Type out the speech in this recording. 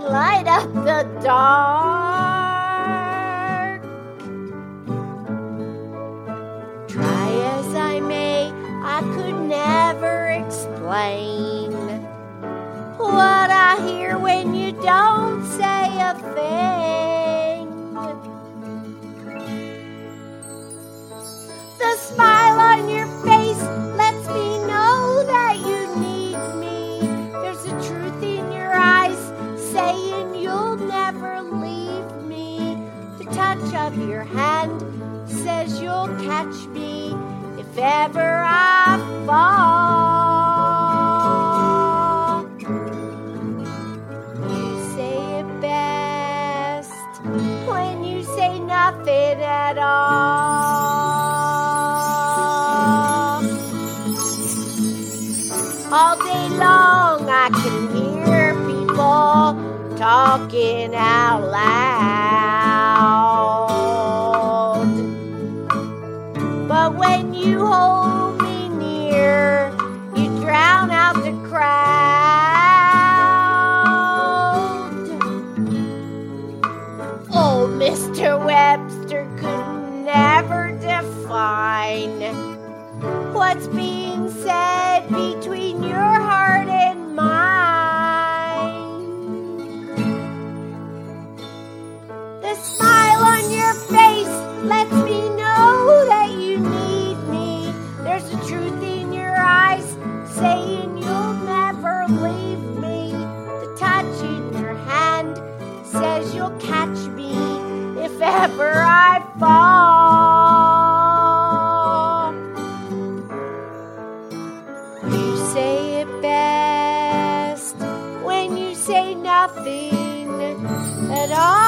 can light up the dark. Try as I may, I could never explain what I hear when you don't say a thing. The smile on your face Touch of your hand says you'll catch me if ever I fall. You say it best when you say nothing at all. All day long, I can hear people talking out loud. But when you hold me near, you drown out the crowd. Oh, Mr. Webster could never define what's being said between your heart and mine. The you'll catch me if ever I fall. You say it best when you say nothing at all.